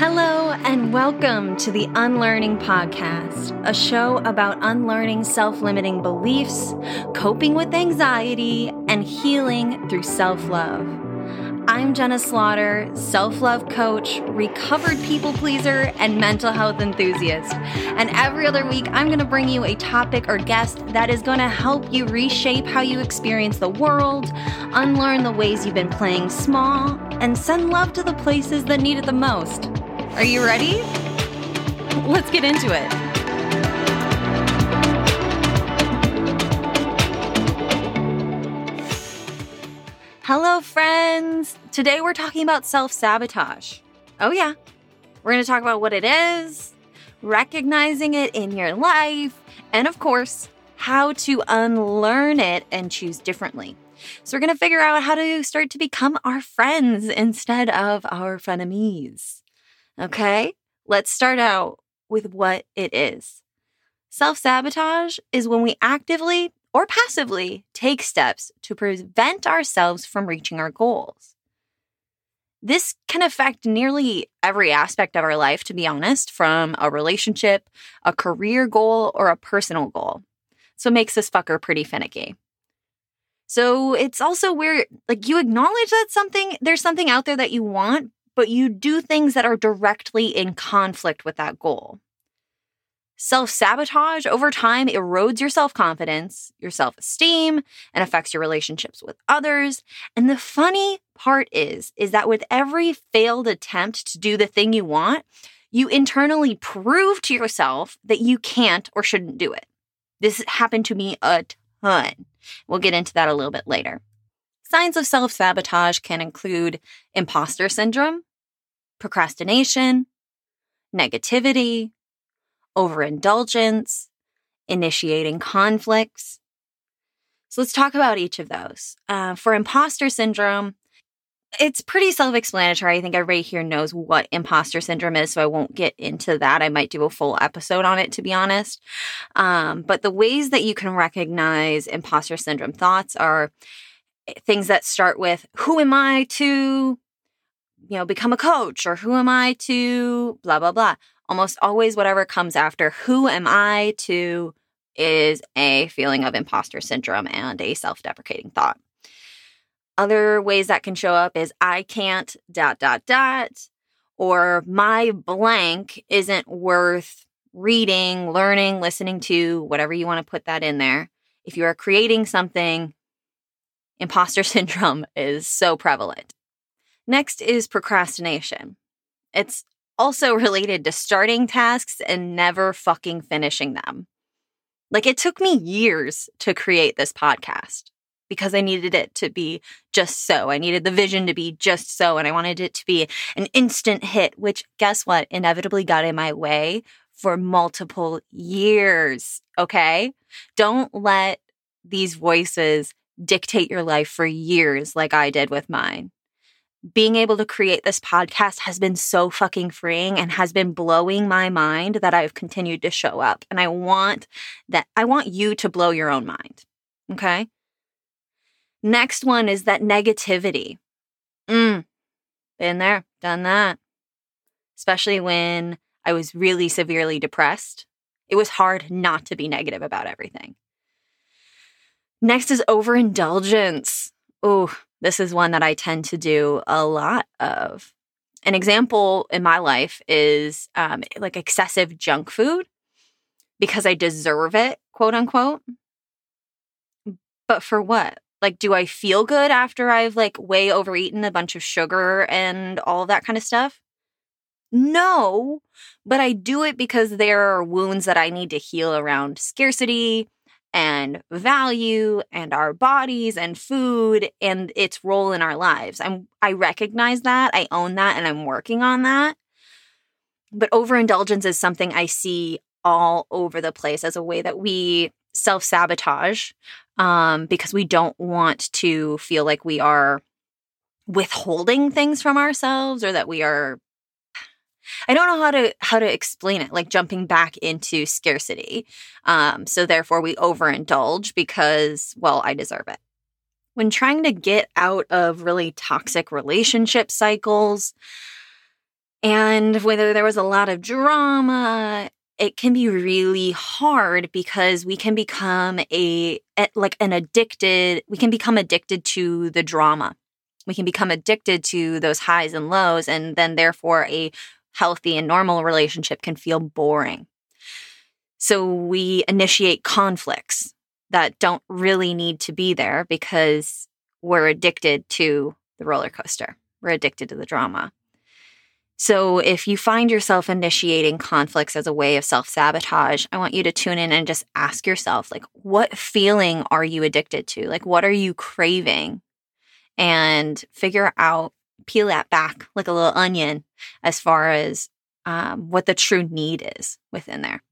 Hello, and welcome to the Unlearning Podcast, a show about unlearning self limiting beliefs, coping with anxiety, and healing through self love. I'm Jenna Slaughter, self love coach, recovered people pleaser, and mental health enthusiast. And every other week, I'm going to bring you a topic or guest that is going to help you reshape how you experience the world, unlearn the ways you've been playing small, and send love to the places that need it the most. Are you ready? Let's get into it. Hello, friends. Today we're talking about self sabotage. Oh, yeah. We're going to talk about what it is, recognizing it in your life, and of course, how to unlearn it and choose differently. So, we're going to figure out how to start to become our friends instead of our frenemies. Okay, let's start out with what it is. Self sabotage is when we actively or passively take steps to prevent ourselves from reaching our goals. This can affect nearly every aspect of our life, to be honest, from a relationship, a career goal, or a personal goal. So it makes this fucker pretty finicky. So it's also where like you acknowledge that something there's something out there that you want, but you do things that are directly in conflict with that goal. Self sabotage over time erodes your self confidence, your self esteem, and affects your relationships with others. And the funny part is, is that with every failed attempt to do the thing you want, you internally prove to yourself that you can't or shouldn't do it. This happened to me a ton. We'll get into that a little bit later. Signs of self sabotage can include imposter syndrome, procrastination, negativity, overindulgence, initiating conflicts. So let's talk about each of those. Uh, for imposter syndrome, it's pretty self explanatory. I think everybody here knows what imposter syndrome is, so I won't get into that. I might do a full episode on it, to be honest. Um, but the ways that you can recognize imposter syndrome thoughts are things that start with, Who am I to you know, become a coach or who am I to blah, blah, blah. Almost always, whatever comes after who am I to is a feeling of imposter syndrome and a self deprecating thought. Other ways that can show up is I can't dot, dot, dot, or my blank isn't worth reading, learning, listening to, whatever you want to put that in there. If you are creating something, imposter syndrome is so prevalent. Next is procrastination. It's also related to starting tasks and never fucking finishing them. Like it took me years to create this podcast because I needed it to be just so. I needed the vision to be just so. And I wanted it to be an instant hit, which guess what? Inevitably got in my way for multiple years. Okay. Don't let these voices dictate your life for years like I did with mine being able to create this podcast has been so fucking freeing and has been blowing my mind that I've continued to show up. And I want that, I want you to blow your own mind. Okay. Next one is that negativity. Mm, been there, done that. Especially when I was really severely depressed. It was hard not to be negative about everything. Next is overindulgence. Oh, this is one that I tend to do a lot of. An example in my life is um, like excessive junk food because I deserve it, quote unquote. But for what? Like, do I feel good after I've like way overeaten a bunch of sugar and all of that kind of stuff? No, but I do it because there are wounds that I need to heal around scarcity, and value and our bodies and food and its role in our lives. I'm I recognize that, I own that and I'm working on that. But overindulgence is something I see all over the place as a way that we self-sabotage um, because we don't want to feel like we are withholding things from ourselves or that we are I don't know how to how to explain it, like jumping back into scarcity. Um, so therefore we overindulge because, well, I deserve it. When trying to get out of really toxic relationship cycles, And whether there was a lot of drama, it can be really hard because we can become a like an addicted we can become addicted to the drama we can become addicted to those highs and lows and then therefore a healthy and normal relationship can feel boring so we initiate conflicts that don't really need to be there because we're addicted to the roller coaster we're addicted to the drama so, if you find yourself initiating conflicts as a way of self sabotage, I want you to tune in and just ask yourself, like, what feeling are you addicted to? Like, what are you craving? And figure out, peel that back like a little onion as far as um, what the true need is within there.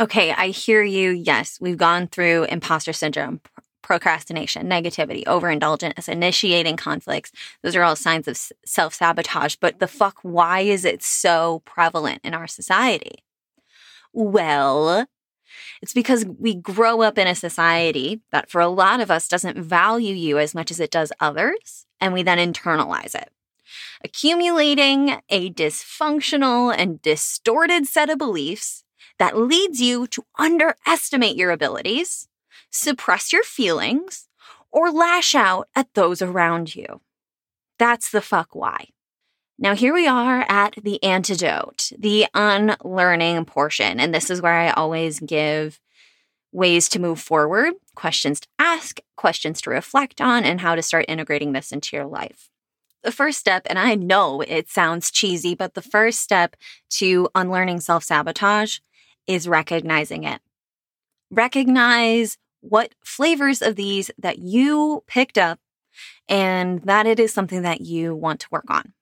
Okay, I hear you. Yes, we've gone through imposter syndrome, procrastination, negativity, overindulgence, initiating conflicts. Those are all signs of self sabotage. But the fuck, why is it so prevalent in our society? Well, it's because we grow up in a society that for a lot of us doesn't value you as much as it does others, and we then internalize it. Accumulating a dysfunctional and distorted set of beliefs that leads you to underestimate your abilities, suppress your feelings, or lash out at those around you. That's the fuck why. Now, here we are at the antidote, the unlearning portion. And this is where I always give ways to move forward, questions to ask, questions to reflect on, and how to start integrating this into your life. The first step, and I know it sounds cheesy, but the first step to unlearning self sabotage is recognizing it. Recognize what flavors of these that you picked up and that it is something that you want to work on.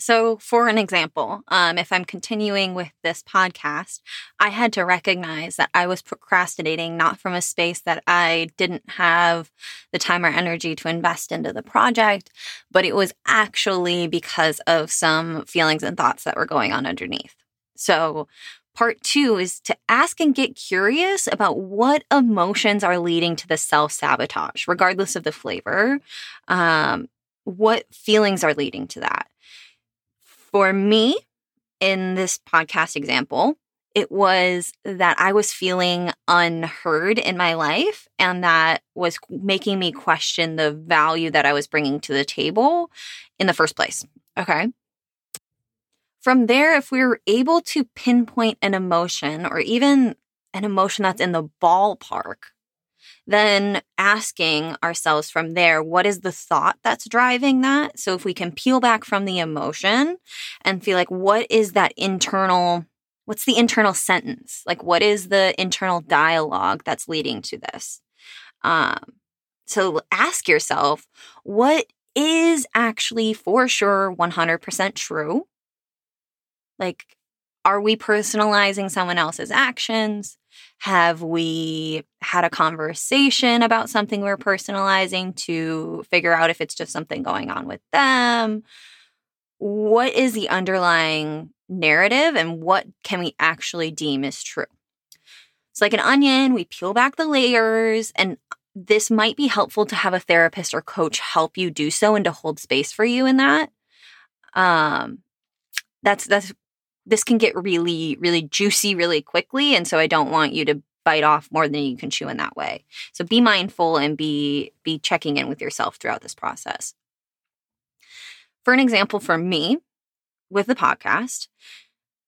So, for an example, um, if I'm continuing with this podcast, I had to recognize that I was procrastinating not from a space that I didn't have the time or energy to invest into the project, but it was actually because of some feelings and thoughts that were going on underneath. So, Part two is to ask and get curious about what emotions are leading to the self sabotage, regardless of the flavor. Um, what feelings are leading to that? For me, in this podcast example, it was that I was feeling unheard in my life, and that was making me question the value that I was bringing to the table in the first place. Okay. From there, if we are able to pinpoint an emotion or even an emotion that's in the ballpark, then asking ourselves from there, what is the thought that's driving that? So if we can peel back from the emotion and feel like, what is that internal, what's the internal sentence? Like, what is the internal dialogue that's leading to this? Um, so ask yourself, what is actually for sure 100% true? Like, are we personalizing someone else's actions? Have we had a conversation about something we're personalizing to figure out if it's just something going on with them? What is the underlying narrative and what can we actually deem as true? It's like an onion, we peel back the layers, and this might be helpful to have a therapist or coach help you do so and to hold space for you in that. Um, that's that's this can get really, really juicy really quickly. And so I don't want you to bite off more than you can chew in that way. So be mindful and be be checking in with yourself throughout this process. For an example for me with the podcast,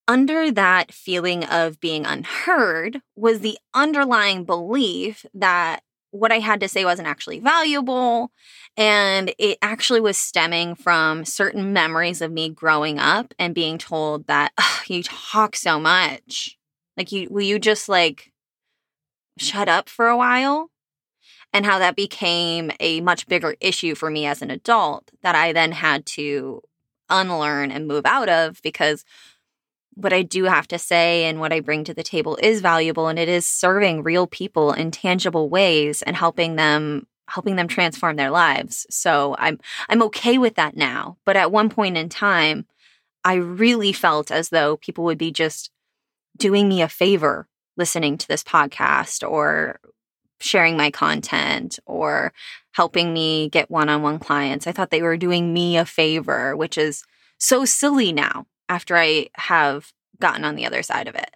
under that feeling of being unheard was the underlying belief that what I had to say wasn't actually valuable. And it actually was stemming from certain memories of me growing up and being told that you talk so much. Like, you will you just like shut up for a while? And how that became a much bigger issue for me as an adult that I then had to unlearn and move out of because what I do have to say and what I bring to the table is valuable and it is serving real people in tangible ways and helping them helping them transform their lives. So I'm I'm okay with that now, but at one point in time I really felt as though people would be just doing me a favor listening to this podcast or sharing my content or helping me get one-on-one clients. I thought they were doing me a favor, which is so silly now after I have gotten on the other side of it.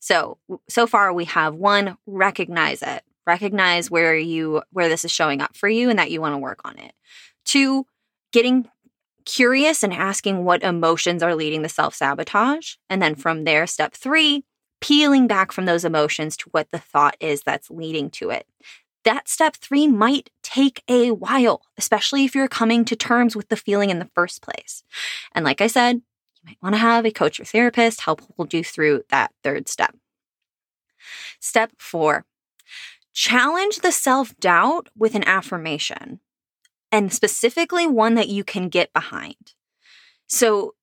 So, so far we have one, recognize it. Recognize where you where this is showing up for you and that you want to work on it. Two, getting curious and asking what emotions are leading the self-sabotage. And then from there, step 3, peeling back from those emotions to what the thought is that's leading to it. That step 3 might take a while, especially if you're coming to terms with the feeling in the first place. And like I said, might want to have a coach or therapist help hold you through that third step. Step four, challenge the self doubt with an affirmation and specifically one that you can get behind. So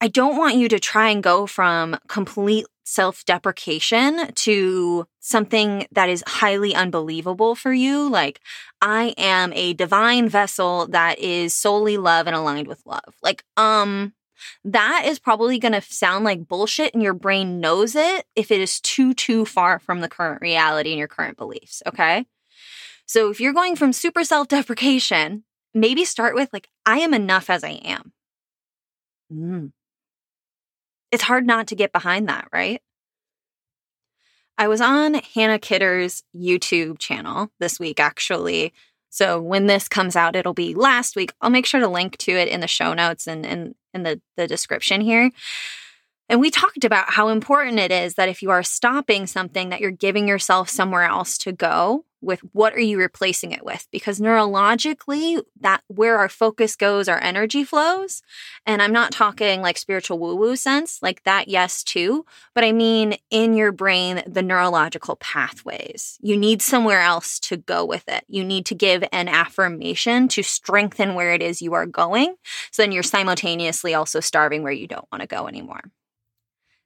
I don't want you to try and go from complete self deprecation to something that is highly unbelievable for you. Like, I am a divine vessel that is solely love and aligned with love. Like, um, that is probably going to sound like bullshit and your brain knows it if it is too, too far from the current reality and your current beliefs. Okay. So if you're going from super self deprecation, maybe start with like, I am enough as I am. Mm. It's hard not to get behind that, right? I was on Hannah Kidder's YouTube channel this week, actually, so when this comes out, it'll be last week. I'll make sure to link to it in the show notes and, and in the, the description here. And we talked about how important it is that if you are stopping something, that you're giving yourself somewhere else to go with what are you replacing it with? Because neurologically that where our focus goes our energy flows. And i'm not talking like spiritual woo woo sense like that yes too. But i mean in your brain the neurological pathways. You need somewhere else to go with it. You need to give an affirmation to strengthen where it is you are going. So then you're simultaneously also starving where you don't want to go anymore.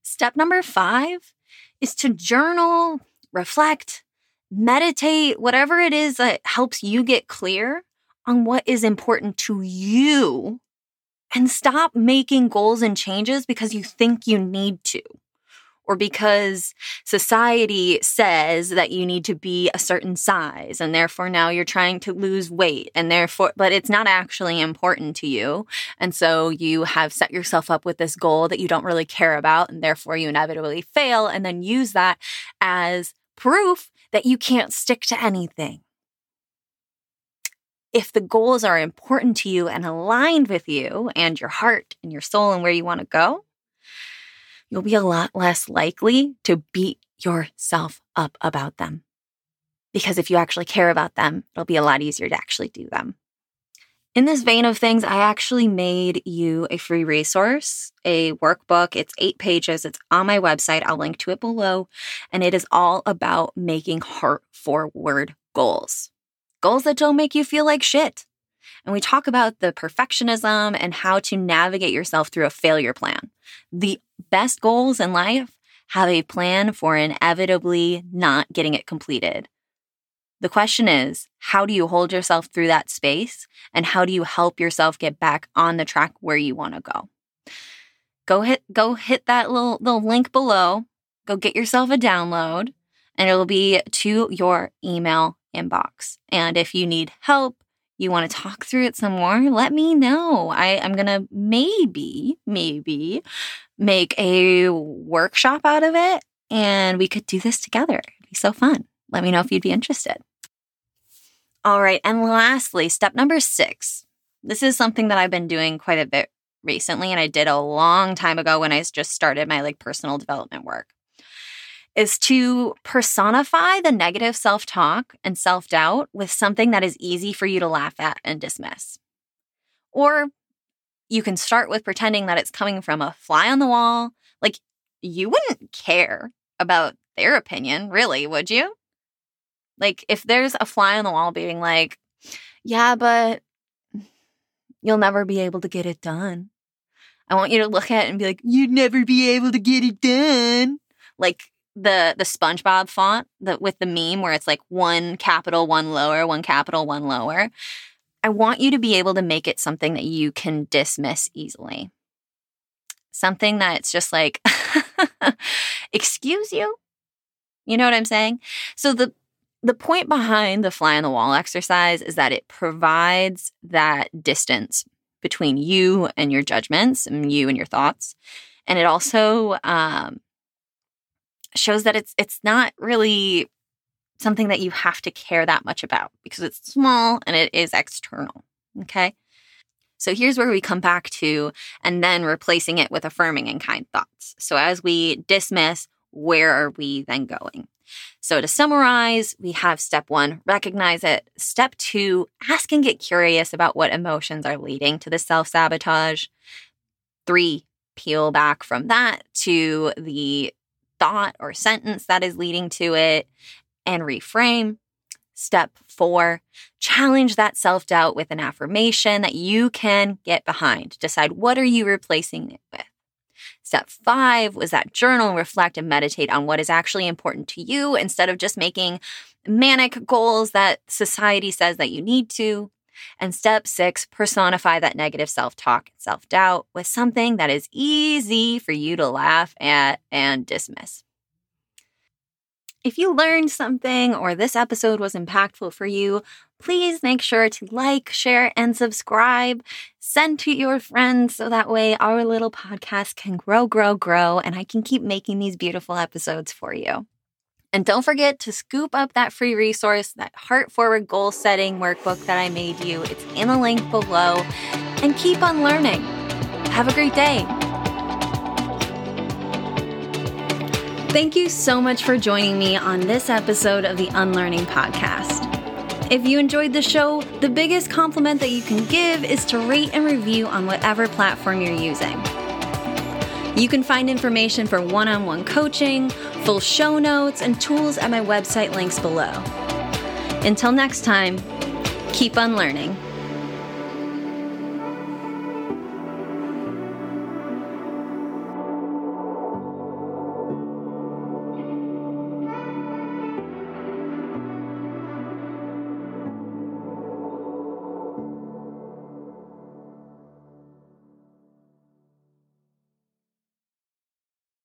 Step number 5 is to journal reflect meditate, whatever it is that helps you get clear on what is important to you and stop making goals and changes because you think you need to or because society says that you need to be a certain size and therefore now you're trying to lose weight and therefore but it's not actually important to you. And so you have set yourself up with this goal that you don't really care about and therefore you inevitably fail and then use that as proof that you can't stick to anything. If the goals are important to you and aligned with you and your heart and your soul and where you want to go, you'll be a lot less likely to beat yourself up about them. Because if you actually care about them, it'll be a lot easier to actually do them. In this vein of things, I actually made you a free resource, a workbook. It's eight pages. It's on my website. I'll link to it below. And it is all about making heart forward goals, goals that don't make you feel like shit. And we talk about the perfectionism and how to navigate yourself through a failure plan. The best goals in life have a plan for inevitably not getting it completed. The question is, how do you hold yourself through that space? And how do you help yourself get back on the track where you want to go? Go hit go hit that little little link below. Go get yourself a download and it'll be to your email inbox. And if you need help, you want to talk through it some more, let me know. I, I'm gonna maybe, maybe make a workshop out of it and we could do this together. It'd be so fun. Let me know if you'd be interested. All right. And lastly, step number six. This is something that I've been doing quite a bit recently, and I did a long time ago when I just started my like personal development work. Is to personify the negative self talk and self doubt with something that is easy for you to laugh at and dismiss. Or you can start with pretending that it's coming from a fly on the wall. Like, you wouldn't care about their opinion, really, would you? Like, if there's a fly on the wall being like, yeah, but you'll never be able to get it done. I want you to look at it and be like, you'd never be able to get it done. Like the the SpongeBob font the, with the meme where it's like one capital, one lower, one capital, one lower. I want you to be able to make it something that you can dismiss easily. Something that's just like, excuse you? You know what I'm saying? So the the point behind the fly on the wall exercise is that it provides that distance between you and your judgments and you and your thoughts. And it also um, shows that it's it's not really something that you have to care that much about because it's small and it is external. Okay. So here's where we come back to, and then replacing it with affirming and kind thoughts. So as we dismiss, where are we then going? So to summarize, we have step one, recognize it. Step two, ask and get curious about what emotions are leading to the self sabotage. Three, peel back from that to the thought or sentence that is leading to it and reframe. Step four, challenge that self doubt with an affirmation that you can get behind. Decide what are you replacing it with. Step five was that journal, reflect, and meditate on what is actually important to you instead of just making manic goals that society says that you need to. And step six, personify that negative self talk and self doubt with something that is easy for you to laugh at and dismiss. If you learned something or this episode was impactful for you, please make sure to like, share, and subscribe. Send to your friends so that way our little podcast can grow, grow, grow, and I can keep making these beautiful episodes for you. And don't forget to scoop up that free resource, that Heart Forward Goal Setting workbook that I made you. It's in the link below. And keep on learning. Have a great day. Thank you so much for joining me on this episode of the Unlearning Podcast. If you enjoyed the show, the biggest compliment that you can give is to rate and review on whatever platform you're using. You can find information for one on one coaching, full show notes, and tools at my website links below. Until next time, keep unlearning.